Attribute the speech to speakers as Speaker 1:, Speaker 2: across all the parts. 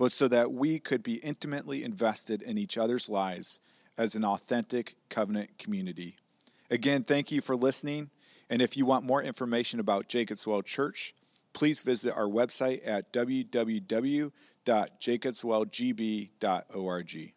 Speaker 1: but so that we could be intimately invested in each other's lives as an authentic covenant community. Again, thank you for listening. And if you want more information about Jacobs Well Church, please visit our website at www.jacobswellgb.org.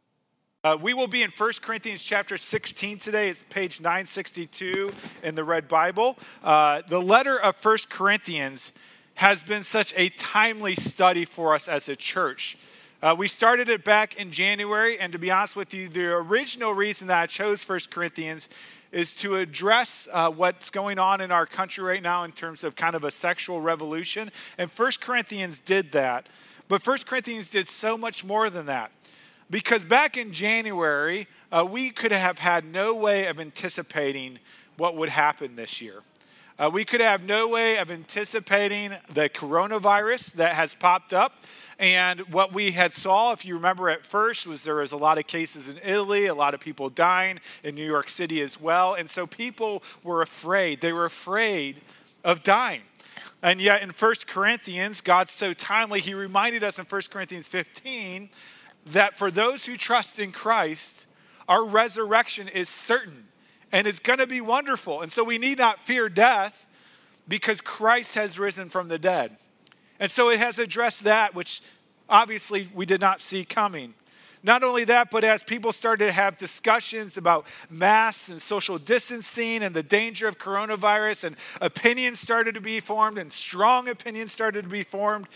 Speaker 2: Uh, we will be in 1 Corinthians chapter 16 today. It's page 962 in the Red Bible. Uh, the letter of 1 Corinthians has been such a timely study for us as a church. Uh, we started it back in January, and to be honest with you, the original reason that I chose First Corinthians is to address uh, what's going on in our country right now in terms of kind of a sexual revolution. And First Corinthians did that. But First Corinthians did so much more than that. Because back in January, uh, we could have had no way of anticipating what would happen this year. Uh, we could have no way of anticipating the coronavirus that has popped up. And what we had saw, if you remember at first, was there was a lot of cases in Italy, a lot of people dying in New York City as well. And so people were afraid. They were afraid of dying. And yet in 1 Corinthians, God's so timely, he reminded us in 1 Corinthians 15 that for those who trust in Christ, our resurrection is certain and it's going to be wonderful. And so we need not fear death because Christ has risen from the dead. And so it has addressed that, which obviously we did not see coming. Not only that, but as people started to have discussions about masks and social distancing and the danger of coronavirus, and opinions started to be formed, and strong opinions started to be formed,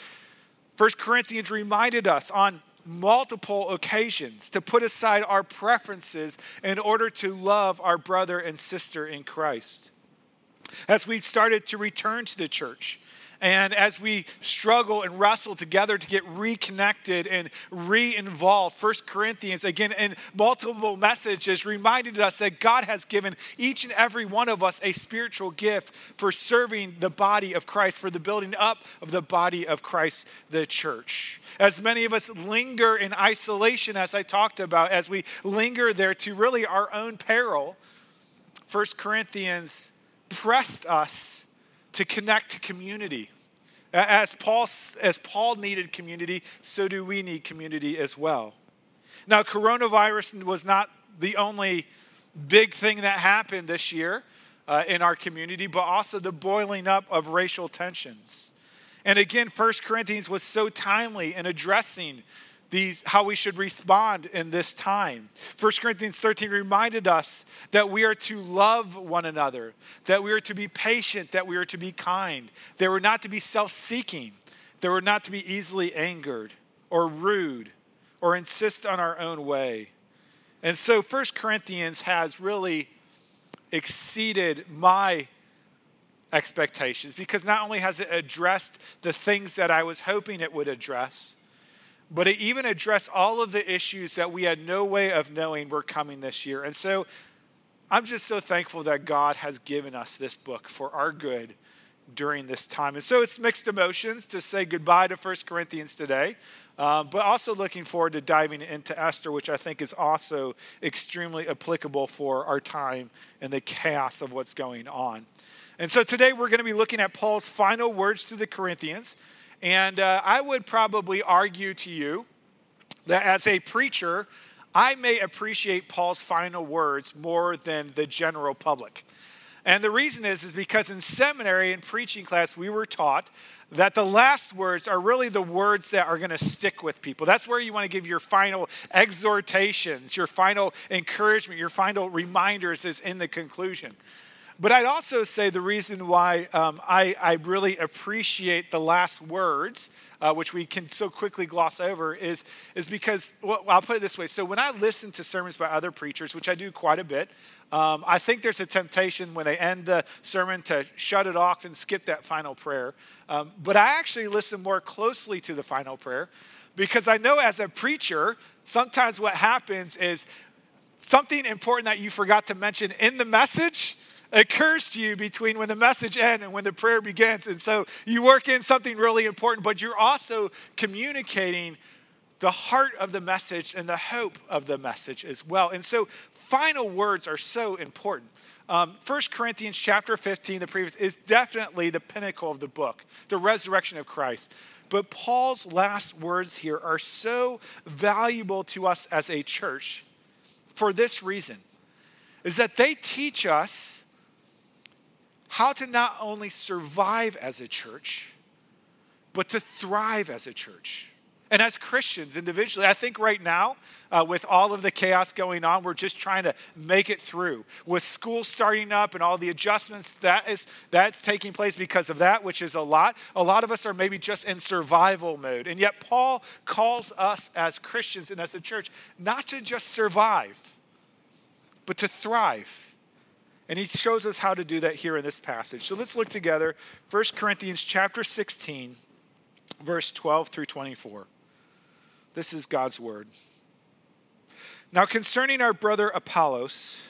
Speaker 2: First Corinthians reminded us on multiple occasions to put aside our preferences in order to love our brother and sister in Christ. As we started to return to the church, and as we struggle and wrestle together to get reconnected and re involved, First Corinthians, again, in multiple messages, reminded us that God has given each and every one of us a spiritual gift for serving the body of Christ, for the building up of the body of Christ, the church. As many of us linger in isolation, as I talked about, as we linger there to really our own peril, First Corinthians pressed us to connect to community. As Paul, as Paul needed community, so do we need community as well. Now, coronavirus was not the only big thing that happened this year uh, in our community, but also the boiling up of racial tensions. And again, First Corinthians was so timely in addressing these how we should respond in this time. 1 Corinthians 13 reminded us that we are to love one another, that we are to be patient, that we are to be kind, that we're not to be self-seeking, that we're not to be easily angered or rude or insist on our own way. And so 1 Corinthians has really exceeded my expectations because not only has it addressed the things that I was hoping it would address, but it even addressed all of the issues that we had no way of knowing were coming this year. And so I'm just so thankful that God has given us this book for our good during this time. And so it's mixed emotions to say goodbye to First Corinthians today, um, but also looking forward to diving into Esther, which I think is also extremely applicable for our time and the chaos of what's going on. And so today we're going to be looking at Paul's final words to the Corinthians. And uh, I would probably argue to you that as a preacher, I may appreciate Paul's final words more than the general public. And the reason is, is because in seminary and preaching class, we were taught that the last words are really the words that are going to stick with people. That's where you want to give your final exhortations, your final encouragement, your final reminders is in the conclusion. But I'd also say the reason why um, I, I, really appreciate the last words, uh, which we can so quickly gloss over, is, is because, well, I'll put it this way. So when I listen to sermons by other preachers, which I do quite a bit, um, I think there's a temptation when they end the sermon to shut it off and skip that final prayer. Um, but I actually listen more closely to the final prayer because I know as a preacher, sometimes what happens is something important that you forgot to mention in the message occurs to you between when the message ends and when the prayer begins. And so you work in something really important, but you're also communicating the heart of the message and the hope of the message as well. And so final words are so important. Um, 1 Corinthians chapter 15, the previous, is definitely the pinnacle of the book, the resurrection of Christ. But Paul's last words here are so valuable to us as a church for this reason is that they teach us how to not only survive as a church, but to thrive as a church. And as Christians individually, I think right now, uh, with all of the chaos going on, we're just trying to make it through. With school starting up and all the adjustments that is that's taking place because of that, which is a lot. A lot of us are maybe just in survival mode. And yet Paul calls us as Christians and as a church not to just survive, but to thrive and he shows us how to do that here in this passage. So let's look together 1 Corinthians chapter 16 verse 12 through 24. This is God's word. Now concerning our brother Apollos,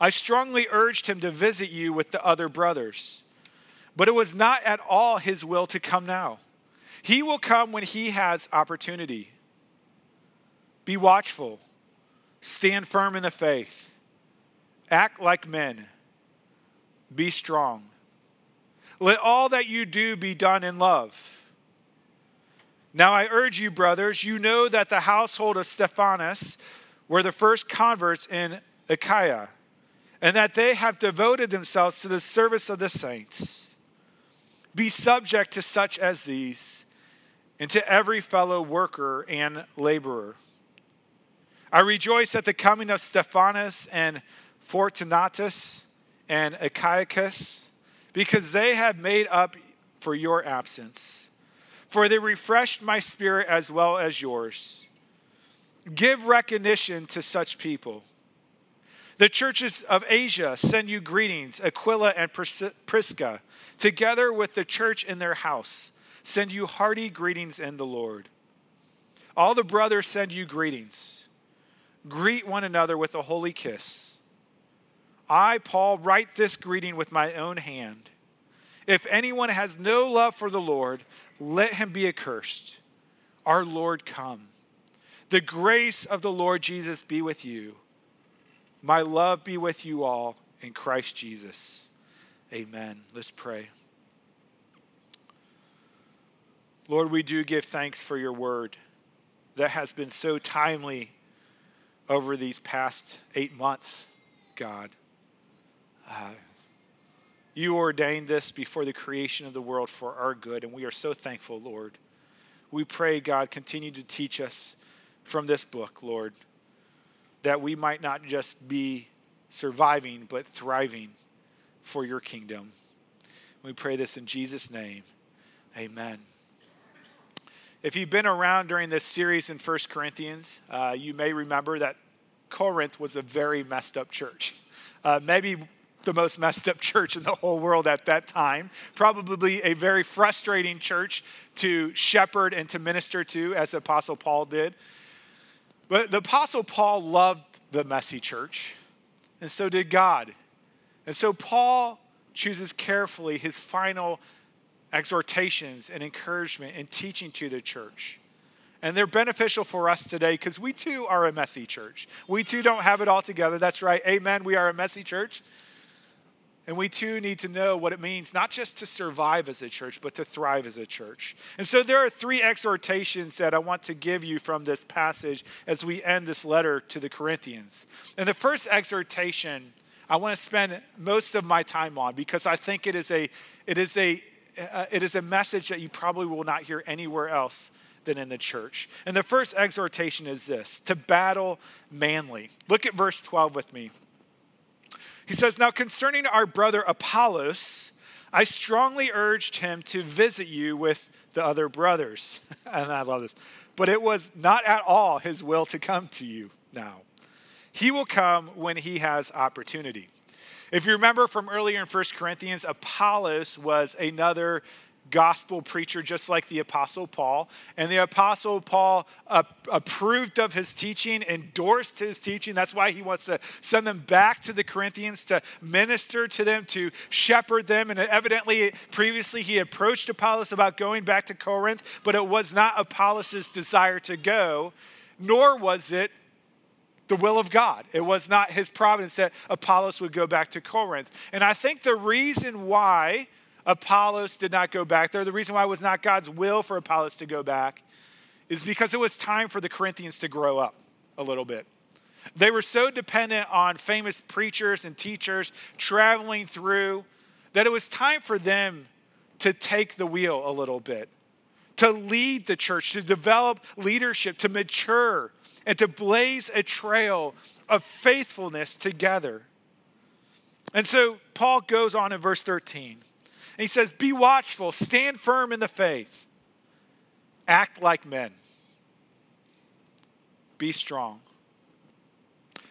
Speaker 2: I strongly urged him to visit you with the other brothers, but it was not at all his will to come now. He will come when he has opportunity. Be watchful, stand firm in the faith. Act like men. Be strong. Let all that you do be done in love. Now I urge you, brothers, you know that the household of Stephanas were the first converts in Achaia, and that they have devoted themselves to the service of the saints. Be subject to such as these, and to every fellow worker and laborer. I rejoice at the coming of Stephanas and Fortunatus and Achaicus, because they have made up for your absence. For they refreshed my spirit as well as yours. Give recognition to such people. The churches of Asia send you greetings, Aquila and Prisca, together with the church in their house, send you hearty greetings in the Lord. All the brothers send you greetings. Greet one another with a holy kiss. I, Paul, write this greeting with my own hand. If anyone has no love for the Lord, let him be accursed. Our Lord come. The grace of the Lord Jesus be with you. My love be with you all in Christ Jesus. Amen. Let's pray. Lord, we do give thanks for your word that has been so timely over these past eight months, God. Uh, you ordained this before the creation of the world for our good, and we are so thankful, Lord. We pray, God, continue to teach us from this book, Lord, that we might not just be surviving, but thriving for your kingdom. We pray this in Jesus' name. Amen. If you've been around during this series in First Corinthians, uh, you may remember that Corinth was a very messed up church. Uh, maybe the most messed up church in the whole world at that time. Probably a very frustrating church to shepherd and to minister to, as the Apostle Paul did. But the Apostle Paul loved the messy church, and so did God. And so Paul chooses carefully his final exhortations and encouragement and teaching to the church. And they're beneficial for us today because we too are a messy church. We too don't have it all together. That's right. Amen. We are a messy church. And we too need to know what it means not just to survive as a church, but to thrive as a church. And so there are three exhortations that I want to give you from this passage as we end this letter to the Corinthians. And the first exhortation I want to spend most of my time on because I think it is a, it is a, uh, it is a message that you probably will not hear anywhere else than in the church. And the first exhortation is this to battle manly. Look at verse 12 with me. He says, Now concerning our brother Apollos, I strongly urged him to visit you with the other brothers. and I love this. But it was not at all his will to come to you now. He will come when he has opportunity. If you remember from earlier in 1 Corinthians, Apollos was another gospel preacher just like the apostle paul and the apostle paul uh, approved of his teaching endorsed his teaching that's why he wants to send them back to the corinthians to minister to them to shepherd them and evidently previously he approached apollos about going back to corinth but it was not apollos' desire to go nor was it the will of God. It was not his providence that Apollos would go back to Corinth. And I think the reason why Apollos did not go back there. The reason why it was not God's will for Apollos to go back is because it was time for the Corinthians to grow up a little bit. They were so dependent on famous preachers and teachers traveling through that it was time for them to take the wheel a little bit, to lead the church, to develop leadership, to mature, and to blaze a trail of faithfulness together. And so Paul goes on in verse 13 and he says, Be watchful, stand firm in the faith, act like men, be strong.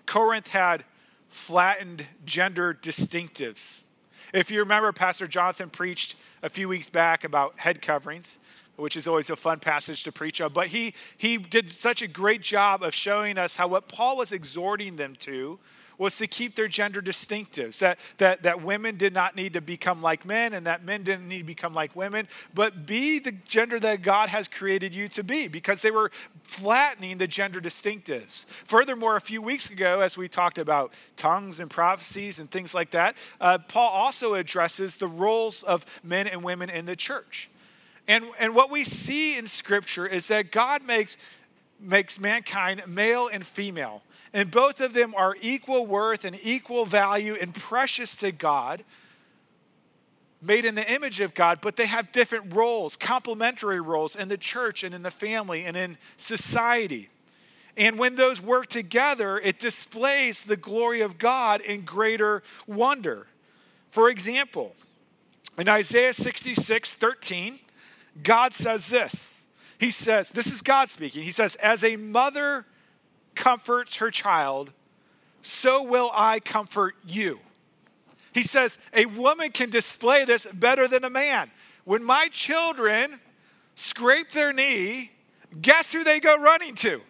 Speaker 2: Corinth had flattened gender distinctives. If you remember, Pastor Jonathan preached a few weeks back about head coverings, which is always a fun passage to preach on. But he, he did such a great job of showing us how what Paul was exhorting them to was to keep their gender distinctives, that, that, that women did not need to become like men and that men didn't need to become like women, but be the gender that God has created you to be because they were flattening the gender distinctives. Furthermore, a few weeks ago, as we talked about tongues and prophecies and things like that, uh, Paul also addresses the roles of men and women in the church. And, and what we see in Scripture is that God makes, makes mankind male and female. And both of them are equal worth and equal value and precious to God, made in the image of God, but they have different roles, complementary roles in the church and in the family and in society. And when those work together, it displays the glory of God in greater wonder. For example, in Isaiah 66 13, God says this. He says, This is God speaking. He says, As a mother comforts her child, so will I comfort you. He says, a woman can display this better than a man. When my children scrape their knee, guess who they go running to?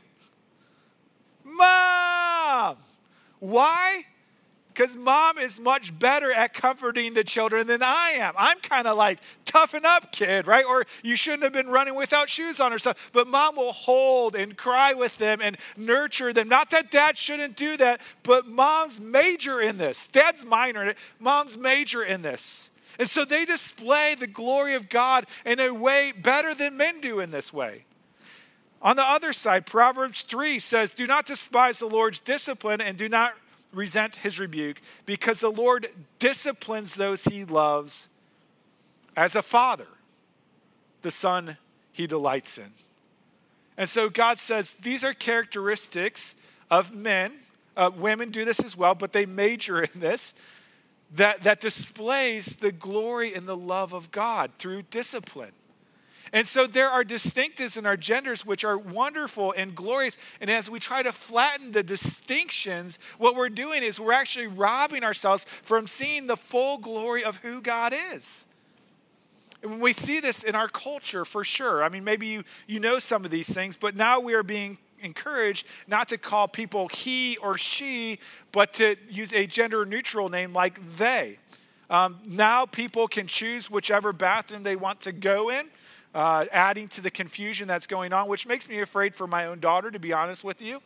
Speaker 2: Mom! Why? Because mom is much better at comforting the children than I am. I'm kind of like, toughen up, kid, right? Or you shouldn't have been running without shoes on or stuff. But mom will hold and cry with them and nurture them. Not that dad shouldn't do that, but mom's major in this. Dad's minor in it, mom's major in this. And so they display the glory of God in a way better than men do in this way. On the other side, Proverbs 3 says, Do not despise the Lord's discipline and do not resent his rebuke because the Lord disciplines those he loves as a father, the son he delights in. And so God says these are characteristics of men. Uh, women do this as well, but they major in this that, that displays the glory and the love of God through discipline. And so there are distinctives in our genders which are wonderful and glorious. And as we try to flatten the distinctions, what we're doing is we're actually robbing ourselves from seeing the full glory of who God is. And we see this in our culture for sure. I mean, maybe you, you know some of these things, but now we are being encouraged not to call people he or she, but to use a gender neutral name like they. Um, now people can choose whichever bathroom they want to go in uh, adding to the confusion that's going on, which makes me afraid for my own daughter, to be honest with you.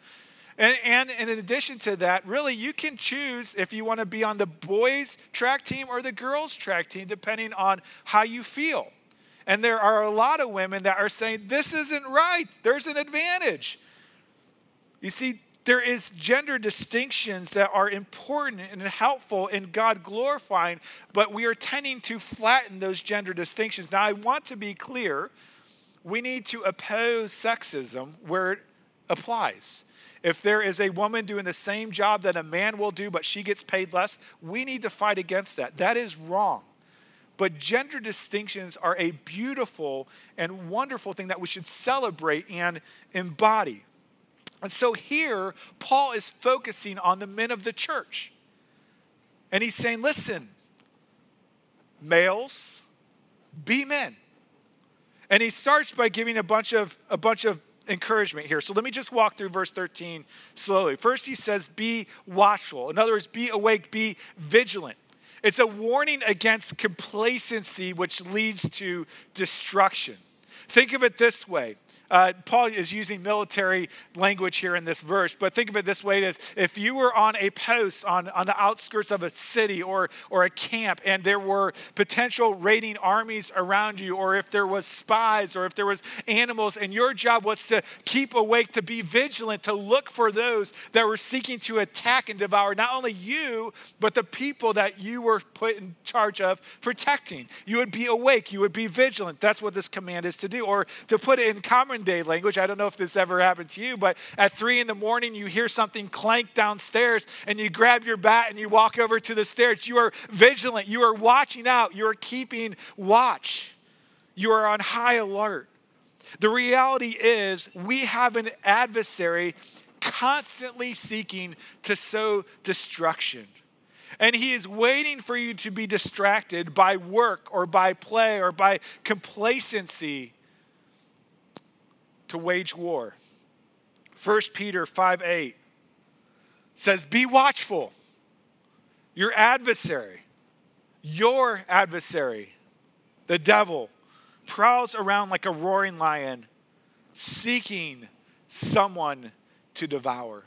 Speaker 2: And, and, and, in addition to that, really, you can choose if you want to be on the boys' track team or the girls' track team, depending on how you feel. And there are a lot of women that are saying, This isn't right. There's an advantage. You see, there is gender distinctions that are important and helpful in God glorifying, but we are tending to flatten those gender distinctions. Now, I want to be clear we need to oppose sexism where it applies. if there is a woman doing the same job that a man will do, but she gets paid less, we need to fight against that. That is wrong. But gender distinctions are a beautiful and wonderful thing that we should celebrate and embody. And so here, Paul is focusing on the men of the church. And he's saying, listen, males, be men. And he starts by giving a bunch of a bunch of encouragement here. So let me just walk through verse 13 slowly. First he says be watchful. In other words, be awake, be vigilant. It's a warning against complacency which leads to destruction. Think of it this way uh, Paul is using military language here in this verse, but think of it this way if you were on a post on, on the outskirts of a city or, or a camp and there were potential raiding armies around you, or if there was spies or if there was animals, and your job was to keep awake, to be vigilant, to look for those that were seeking to attack and devour not only you, but the people that you were put in charge of protecting. You would be awake, you would be vigilant. That's what this command is to do. Or to put it in common modern day language, I don't know if this ever happened to you, but at three in the morning, you hear something clank downstairs and you grab your bat and you walk over to the stairs. You are vigilant, you are watching out, you are keeping watch, you are on high alert. The reality is, we have an adversary constantly seeking to sow destruction. And he is waiting for you to be distracted by work or by play or by complacency to wage war. 1 Peter 5 8 says, Be watchful. Your adversary, your adversary, the devil, prowls around like a roaring lion, seeking someone to devour.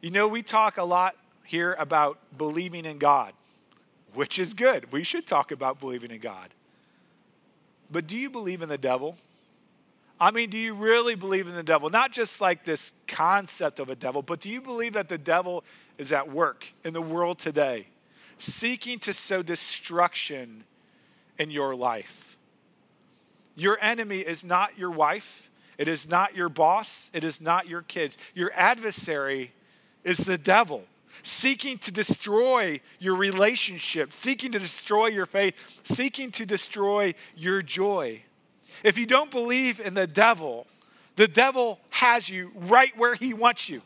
Speaker 2: You know, we talk a lot here about believing in God, which is good. We should talk about believing in God. But do you believe in the devil? I mean, do you really believe in the devil? Not just like this concept of a devil, but do you believe that the devil is at work in the world today, seeking to sow destruction in your life? Your enemy is not your wife, it is not your boss, it is not your kids. Your adversary is the devil. Seeking to destroy your relationship, seeking to destroy your faith, seeking to destroy your joy. If you don't believe in the devil, the devil has you right where he wants you.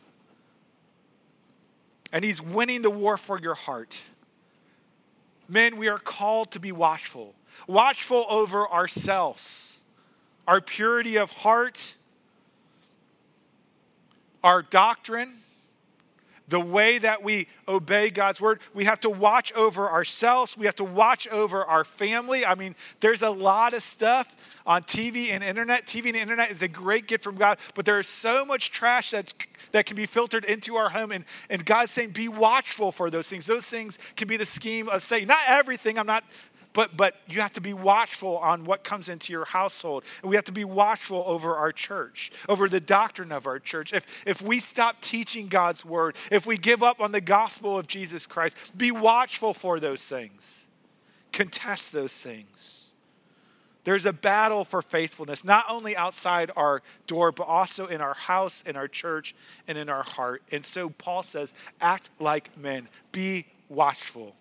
Speaker 2: And he's winning the war for your heart. Men, we are called to be watchful, watchful over ourselves, our purity of heart, our doctrine the way that we obey God's word. We have to watch over ourselves. We have to watch over our family. I mean, there's a lot of stuff on TV and internet. TV and internet is a great gift from God, but there is so much trash that's, that can be filtered into our home. And, and God's saying, be watchful for those things. Those things can be the scheme of Satan. Not everything. I'm not but, but you have to be watchful on what comes into your household. And we have to be watchful over our church, over the doctrine of our church. If, if we stop teaching God's word, if we give up on the gospel of Jesus Christ, be watchful for those things. Contest those things. There's a battle for faithfulness, not only outside our door, but also in our house, in our church, and in our heart. And so Paul says, act like men, be watchful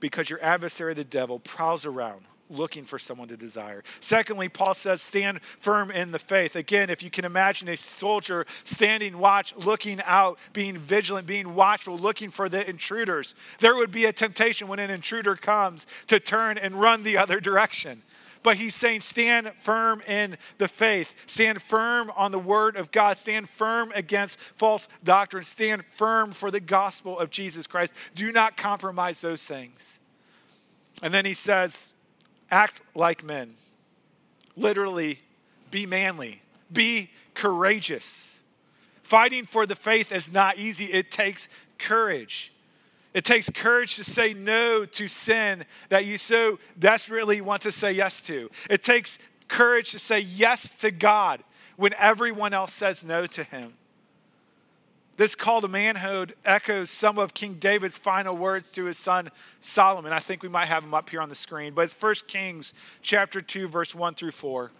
Speaker 2: because your adversary, the devil, prowls around looking for someone to desire. Secondly, Paul says, stand firm in the faith. Again, if you can imagine a soldier standing watch, looking out, being vigilant, being watchful, looking for the intruders, there would be a temptation when an intruder comes to turn and run the other direction. But he's saying, stand firm in the faith, stand firm on the word of God, stand firm against false doctrine, stand firm for the gospel of Jesus Christ. Do not compromise those things. And then he says, act like men. Literally, be manly, be courageous. Fighting for the faith is not easy, it takes courage. It takes courage to say no to sin that you so desperately want to say yes to. It takes courage to say yes to God when everyone else says no to Him. This call to manhood echoes some of King David's final words to his son Solomon. I think we might have them up here on the screen, but it's 1 Kings chapter 2 verse 1 through 4.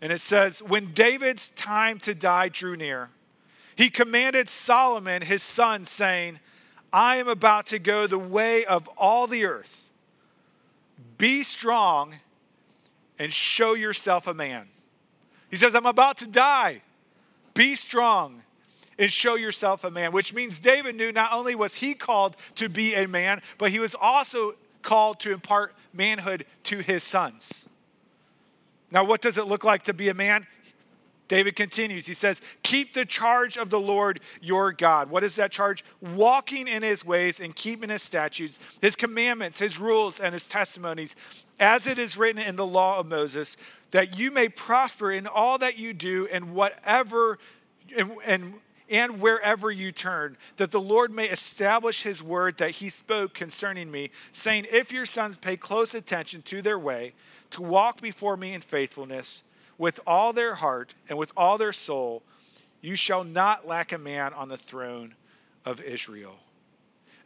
Speaker 2: And it says, When David's time to die drew near, he commanded Solomon, his son, saying, I am about to go the way of all the earth. Be strong and show yourself a man. He says, I'm about to die. Be strong and show yourself a man, which means David knew not only was he called to be a man, but he was also called to impart manhood to his sons. Now, what does it look like to be a man? David continues. He says, Keep the charge of the Lord your God. What is that charge? Walking in his ways and keeping his statutes, his commandments, his rules, and his testimonies, as it is written in the law of Moses, that you may prosper in all that you do and whatever and, and and wherever you turn, that the Lord may establish his word that he spoke concerning me, saying, If your sons pay close attention to their way, to walk before me in faithfulness, with all their heart and with all their soul, you shall not lack a man on the throne of Israel.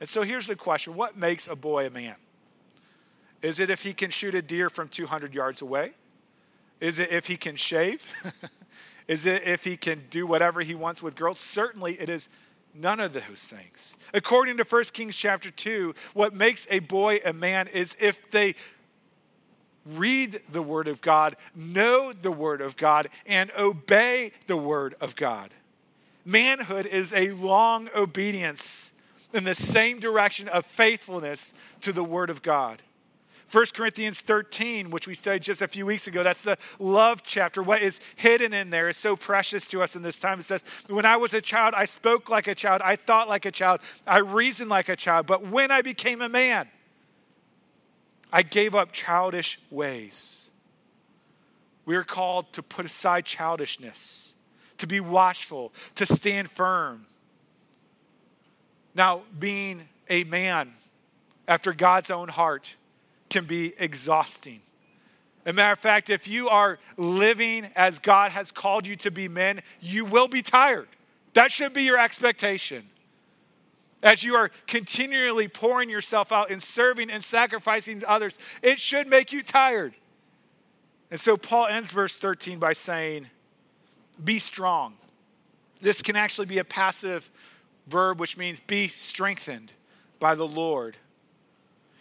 Speaker 2: And so here's the question What makes a boy a man? Is it if he can shoot a deer from 200 yards away? Is it if he can shave? Is it if he can do whatever he wants with girls? Certainly it is none of those things. According to 1 Kings chapter 2, what makes a boy a man is if they read the word of God, know the word of God, and obey the word of God. Manhood is a long obedience in the same direction of faithfulness to the word of God. 1 Corinthians 13, which we studied just a few weeks ago, that's the love chapter. What is hidden in there is so precious to us in this time. It says, When I was a child, I spoke like a child, I thought like a child, I reasoned like a child. But when I became a man, I gave up childish ways. We are called to put aside childishness, to be watchful, to stand firm. Now, being a man after God's own heart, can be exhausting. As a matter of fact, if you are living as God has called you to be men, you will be tired. That should be your expectation. As you are continually pouring yourself out and serving and sacrificing to others, it should make you tired. And so Paul ends verse 13 by saying, Be strong. This can actually be a passive verb, which means be strengthened by the Lord.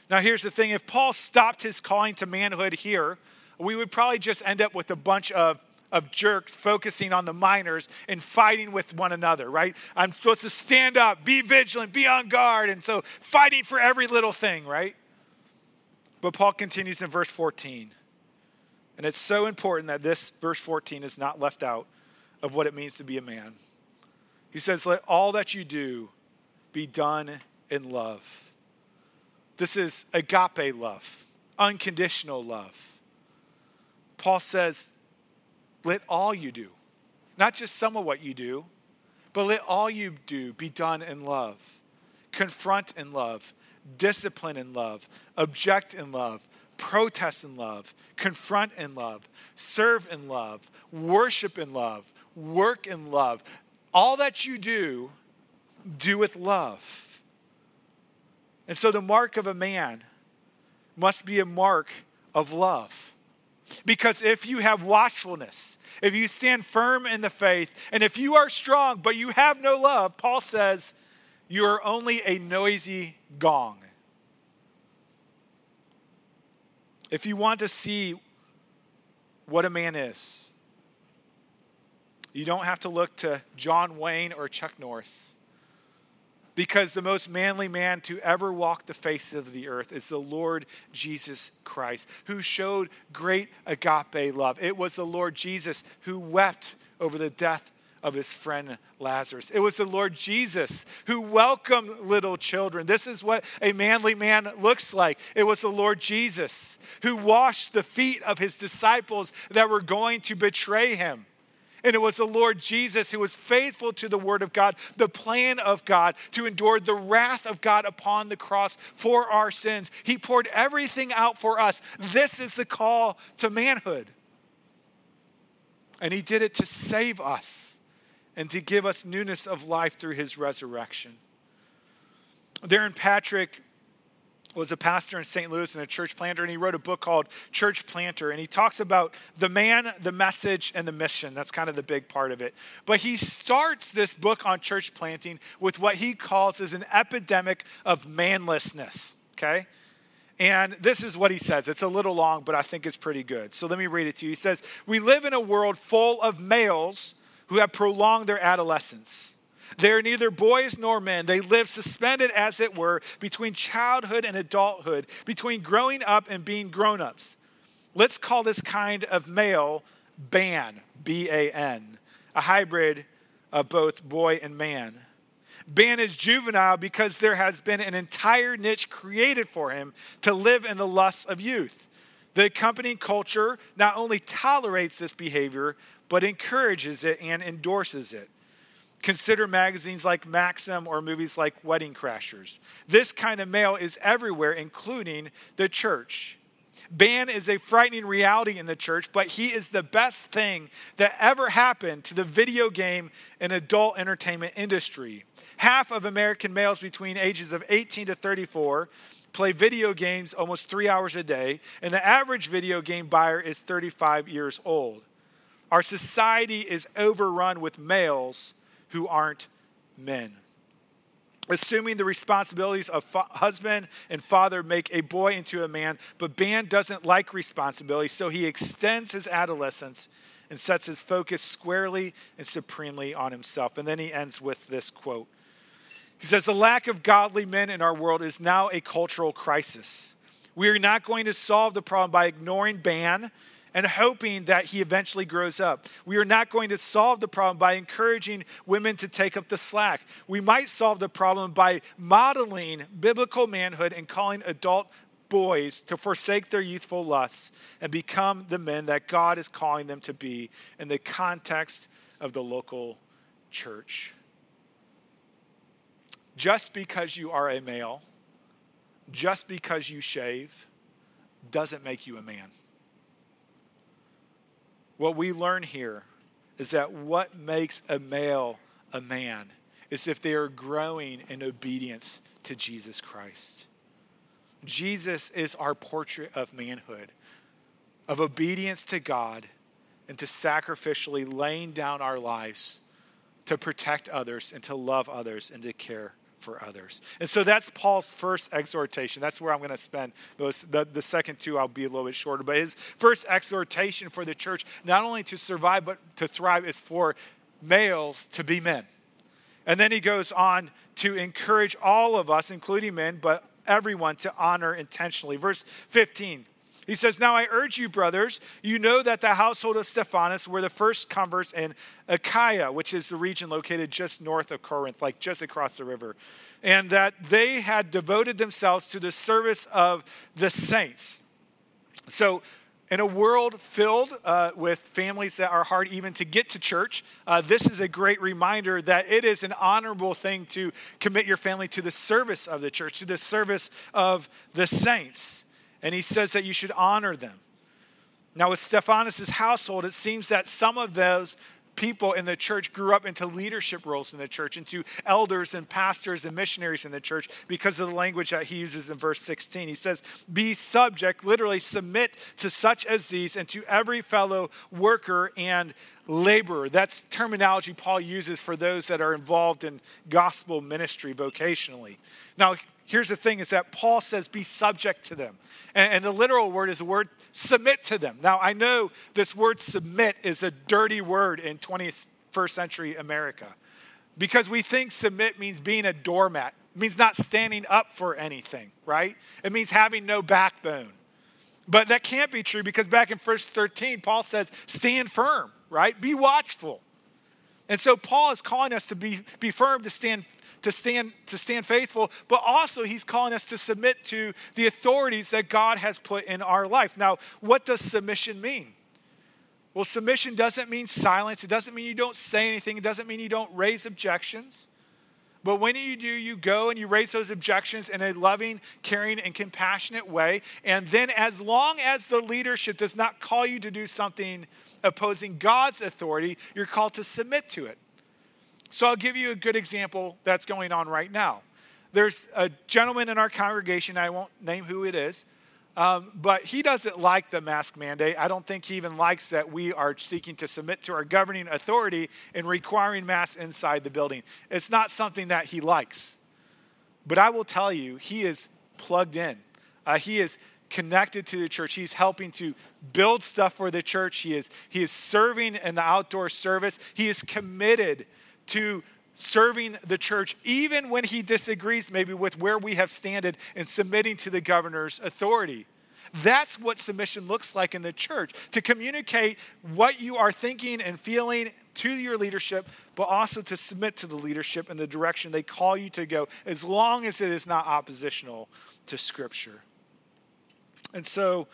Speaker 2: Now, here's the thing if Paul stopped his calling to manhood here, we would probably just end up with a bunch of, of jerks focusing on the minors and fighting with one another, right? I'm supposed to stand up, be vigilant, be on guard, and so fighting for every little thing, right? But Paul continues in verse 14. And it's so important that this verse 14 is not left out of what it means to be a man. He says, Let all that you do be done in love. This is agape love, unconditional love. Paul says, let all you do, not just some of what you do, but let all you do be done in love. Confront in love, discipline in love, object in love, protest in love, confront in love, serve in love, worship in love, work in love. All that you do, do with love. And so the mark of a man must be a mark of love. Because if you have watchfulness, if you stand firm in the faith, and if you are strong but you have no love, Paul says, you are only a noisy gong. If you want to see what a man is, you don't have to look to John Wayne or Chuck Norris. Because the most manly man to ever walk the face of the earth is the Lord Jesus Christ, who showed great agape love. It was the Lord Jesus who wept over the death of his friend Lazarus. It was the Lord Jesus who welcomed little children. This is what a manly man looks like. It was the Lord Jesus who washed the feet of his disciples that were going to betray him. And it was the Lord Jesus who was faithful to the word of God, the plan of God, to endure the wrath of God upon the cross for our sins. He poured everything out for us. This is the call to manhood. And he did it to save us and to give us newness of life through his resurrection. Darrin Patrick was a pastor in St. Louis and a church planter, and he wrote a book called Church Planter. And he talks about the man, the message, and the mission. That's kind of the big part of it. But he starts this book on church planting with what he calls as an epidemic of manlessness, okay? And this is what he says. It's a little long, but I think it's pretty good. So let me read it to you. He says, We live in a world full of males who have prolonged their adolescence they are neither boys nor men. They live suspended, as it were, between childhood and adulthood, between growing up and being grown ups. Let's call this kind of male ban, B A N, a hybrid of both boy and man. Ban is juvenile because there has been an entire niche created for him to live in the lusts of youth. The accompanying culture not only tolerates this behavior, but encourages it and endorses it. Consider magazines like Maxim or movies like Wedding Crashers. This kind of male is everywhere, including the church. Ban is a frightening reality in the church, but he is the best thing that ever happened to the video game and adult entertainment industry. Half of American males between ages of 18 to 34 play video games almost three hours a day, and the average video game buyer is 35 years old. Our society is overrun with males who aren't men. Assuming the responsibilities of fa- husband and father make a boy into a man, but Ban doesn't like responsibility, so he extends his adolescence and sets his focus squarely and supremely on himself. And then he ends with this quote He says, The lack of godly men in our world is now a cultural crisis. We are not going to solve the problem by ignoring Ban and hoping that he eventually grows up. We are not going to solve the problem by encouraging women to take up the slack. We might solve the problem by modeling biblical manhood and calling adult boys to forsake their youthful lusts and become the men that God is calling them to be in the context of the local church. Just because you are a male, just because you shave, doesn't make you a man. What we learn here is that what makes a male a man is if they are growing in obedience to Jesus Christ. Jesus is our portrait of manhood, of obedience to God, and to sacrificially laying down our lives to protect others and to love others and to care for others. And so that's Paul's first exhortation. That's where I'm going to spend those. The, the second two, I'll be a little bit shorter. But his first exhortation for the church, not only to survive, but to thrive, is for males to be men. And then he goes on to encourage all of us, including men, but everyone, to honor intentionally. Verse 15 he says, Now I urge you, brothers, you know that the household of Stephanas were the first converts in Achaia, which is the region located just north of Corinth, like just across the river, and that they had devoted themselves to the service of the saints. So, in a world filled uh, with families that are hard even to get to church, uh, this is a great reminder that it is an honorable thing to commit your family to the service of the church, to the service of the saints and he says that you should honor them. Now, with Stephanas' household, it seems that some of those people in the church grew up into leadership roles in the church, into elders and pastors and missionaries in the church because of the language that he uses in verse 16. He says, Be subject, literally submit to such as these and to every fellow worker and laborer. That's terminology Paul uses for those that are involved in gospel ministry vocationally. Now, here's the thing is that Paul says, be subject to them. And, and, the literal word is the word submit to them. Now, I know this word submit is a dirty word in 21st century America because we think submit means being a doormat, means not standing up for anything, right? It means having no backbone. But that can't be true because back in verse 13, Paul says, stand firm, right? Be watchful. And so Paul is calling us to be, be firm, to stand to stand to stand faithful, but also he's calling us to submit to the authorities that God has put in our life. Now, what does submission mean? Well, submission doesn't mean silence. It doesn't mean you don't say anything. It doesn't mean you don't raise objections. But when you do, you go and you raise those objections in a loving, caring, and compassionate way. And then, as long as the leadership does not call you to do something opposing God's authority, you're called to submit to it. So I'll give you a good example that's going on right now. there's a gentleman in our congregation, I won't name who it is, um, but he doesn't like the mask mandate. I don't think he even likes that we are seeking to submit to our governing authority in requiring masks inside the building. It's not something that he likes. But I will tell you, he is plugged in. Uh, he is connected to the church. He's helping to build stuff for the church. He is, he is serving in the outdoor service. He is committed to serving the church, even when he disagrees maybe with where we have standed in submitting to the governor's authority. That's what submission looks like in the church to communicate what you are thinking and feeling to your leadership, but also to submit to the leadership in the direction they call you to go, as long as it is not oppositional to Scripture. And so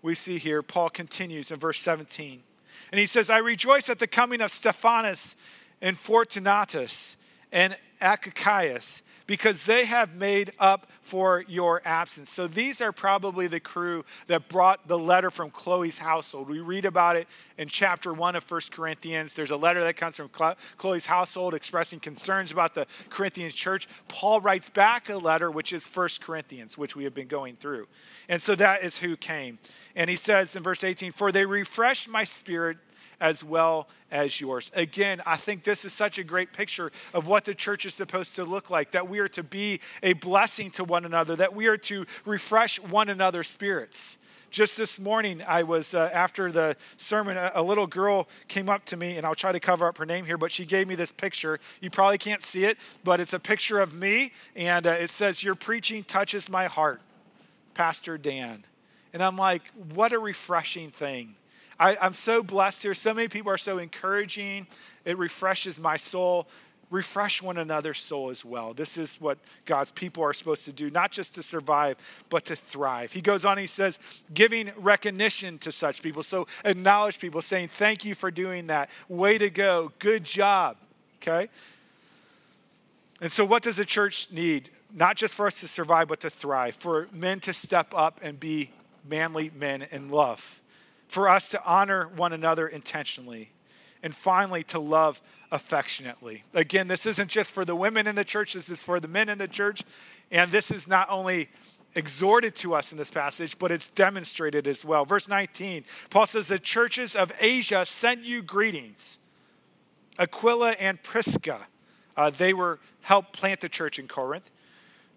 Speaker 2: we see here, Paul continues in verse 17. And he says, I rejoice at the coming of Stephanas and Fortunatus and Achaicus because they have made up for your absence. So these are probably the crew that brought the letter from Chloe's household. We read about it in chapter 1 of First Corinthians. There's a letter that comes from Chloe's household expressing concerns about the Corinthian church. Paul writes back a letter, which is First Corinthians, which we have been going through. And so that is who came. And he says in verse 18, For they refreshed my spirit as well as yours. Again, I think this is such a great picture of what the church is supposed to look like that we are to be a blessing to one another, that we are to refresh one another's spirits. Just this morning i was uh, after the sermon a, a, little girl came up to me and i'll try to cover up her name here but she gave me this picture. You probably can't see it but it's a picture of me and uh, it says your preaching touches my heart pastor dan. And i'm like what a refreshing thing I, I'm so blessed here. So many people are so encouraging. It refreshes my soul. Refresh one another's soul as well. This is what God's people are supposed to do, not just to survive, but to thrive. He goes on, he says, giving recognition to such people. So acknowledge people, saying, Thank you for doing that. Way to go. Good job. Okay? And so, what does the church need? Not just for us to survive, but to thrive, for men to step up and be manly men in love for us to honor one another intentionally, and finally, to love affectionately. Again, this isn't just for the women in the church, this is for the men in the church. And this is not only exhorted to us in this passage, but it's demonstrated as well. Verse 19, Paul says, The churches of Asia send you greetings. Aquila and Prisca, uh, they were helped plant the church in Corinth.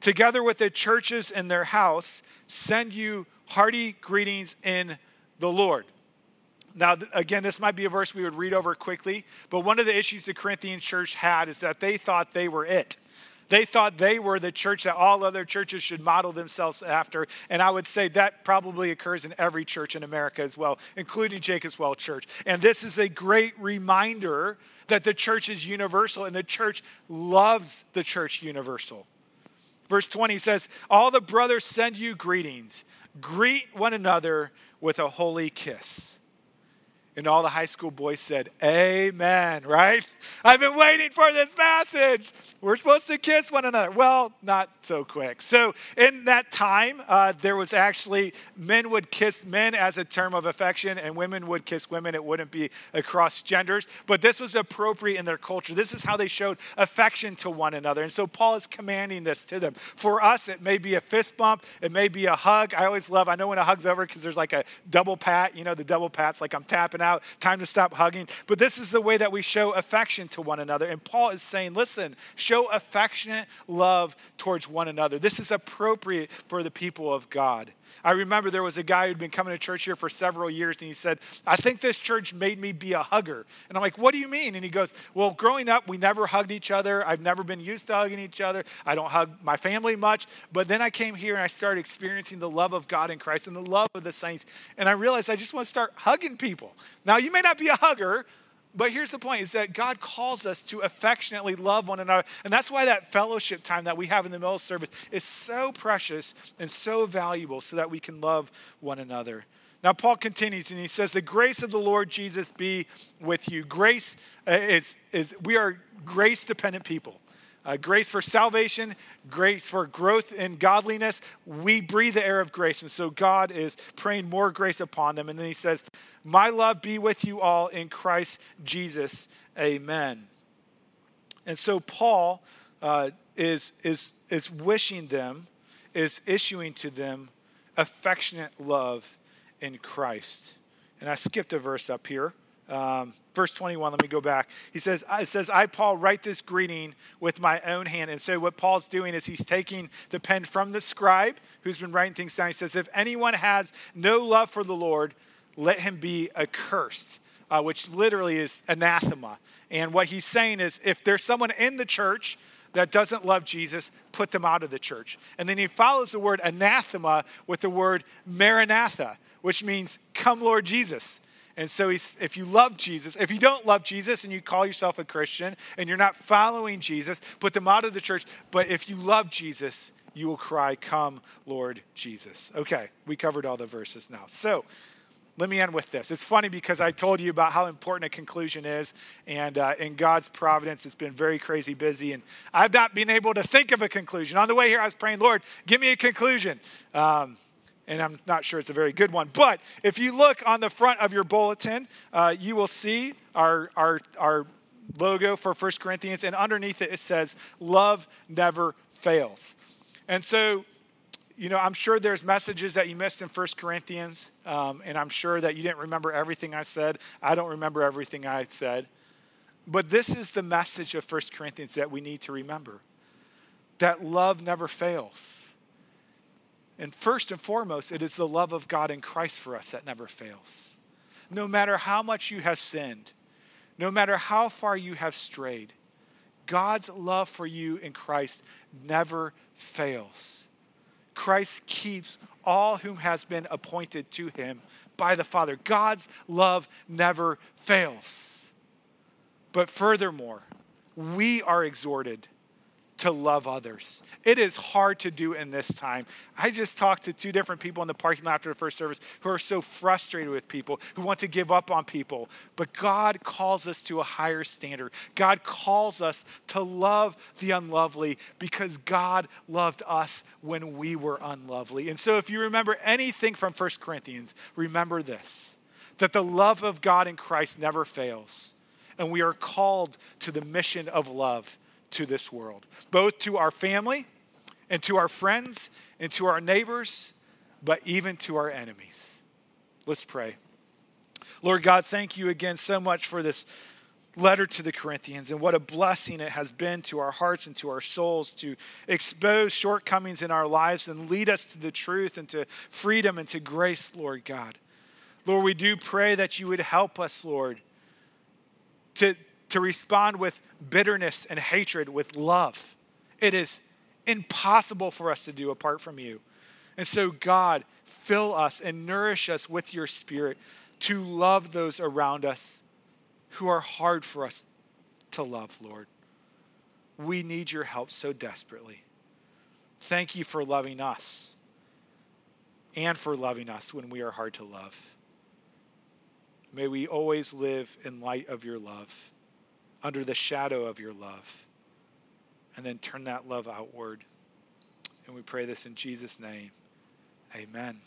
Speaker 2: Together with the churches in their house, send you hearty greetings in the Lord. Now, again, this might be a verse we would read over quickly, but one of the issues the Corinthian church had is that they thought they were it. They thought they were the church that all other churches should model themselves after. And I would say that probably occurs in every church in America as well, including Jacob's Well Church. And this is a great reminder that the church is universal and the church loves the church universal. Verse 20 says, All the brothers send you greetings. Greet one another with a holy kiss. And all the high school boys said, Amen, right? I've been waiting for this passage. We're supposed to kiss one another. Well, not so quick. So, in that time, uh, there was actually men would kiss men as a term of affection, and women would kiss women. It wouldn't be across genders, but this was appropriate in their culture. This is how they showed affection to one another. And so, Paul is commanding this to them. For us, it may be a fist bump, it may be a hug. I always love, I know when a hug's over because there's like a double pat, you know, the double pat's like I'm tapping out, time to stop hugging. But this is the way that we show affection to one another. And Paul is saying, listen, show affectionate love towards one another. This is appropriate for the people of God. I remember there was a guy who'd been coming to church here for several years, and he said, I think this church made me be a hugger. And I'm like, What do you mean? And he goes, Well, growing up, we never hugged each other. I've never been used to hugging each other. I don't hug my family much. But then I came here and I started experiencing the love of God in Christ and the love of the saints. And I realized I just want to start hugging people. Now, you may not be a hugger, but here's the point is that God calls us to affectionately love one another. And that's why that fellowship time that we have in the middle service is so precious and so valuable so that we can love one another. Now, Paul continues and he says, The grace of the Lord Jesus be with you. Grace uh, is, is we are grace dependent people uh, grace for salvation, grace for growth in godliness. We breathe the air of grace. And so God is praying more grace upon them. And then he says, My love be with you all in Christ Jesus. Amen. And so Paul uh, is, is, is wishing them, is issuing to them affectionate love in Christ. And I skipped a verse up here. Um, verse 21, let me go back. He says, It says, I, Paul, write this greeting with my own hand. And so, what Paul's doing is he's taking the pen from the scribe who's been writing things down. He says, If anyone has no love for the Lord, let him be accursed, uh, which literally is anathema. And what he's saying is, if there's someone in the church that doesn't love Jesus, put them out of the church. And then he follows the word anathema with the word maranatha, which means, Come, Lord Jesus. And so, if you love Jesus, if you don't love Jesus and you call yourself a Christian and you're not following Jesus, put them out of the church. But if you love Jesus, you will cry, Come, Lord Jesus. Okay, we covered all the verses now. So, let me end with this. It's funny because I told you about how important a conclusion is, and uh, in God's providence, it's been very crazy busy, and I've not been able to think of a conclusion. On the way here, I was praying, Lord, give me a conclusion. Um, and I'm not sure it's a very good one. But if you look on the front of your bulletin, uh, you will see our, our, our logo for 1 Corinthians, and underneath it, it says, Love never fails. And so, you know, I'm sure there's messages that you missed in 1 Corinthians, um, and I'm sure that you didn't remember everything I said. I don't remember everything I said. But this is the message of 1 Corinthians that we need to remember that love never fails and first and foremost, it is the love of God in Christ for us that never fails. No matter how much you have sinned, no matter how far you have strayed, God's love for you in Christ never fails. Christ keeps all whom has been appointed to him by the Father. God's love never fails. But furthermore, we are exhorted to love others. It is hard to do in this time. I just talked to two different people in the parking lot after the first service who are so frustrated with people, who want to give up on people. But God calls us to a higher standard. God calls us to love the unlovely because God loved us when we were unlovely. And so if you remember anything from 1 Corinthians, remember this that the love of God in Christ never fails. And we are called to the mission of love to this world, both to our family and to our friends and to our neighbors, but even to our enemies. Let's pray. Lord God, thank you again so much for this letter to the Corinthians and what a blessing it has been to our hearts and to our souls to expose shortcomings in our lives and lead us to the truth and to freedom and to grace, Lord God. Lord, we do pray that you would help us, Lord, to, to respond with bitterness and hatred with love. It is impossible for us to do apart from you. And so, God, fill us and nourish us with your spirit to love those around us who are hard for us to love, Lord. We need your help so desperately. Thank you for loving us and for loving us when we are hard to love. May we always live in light of your love under the shadow of your love. And then turn that love outward. And we pray this in Jesus' name. Amen.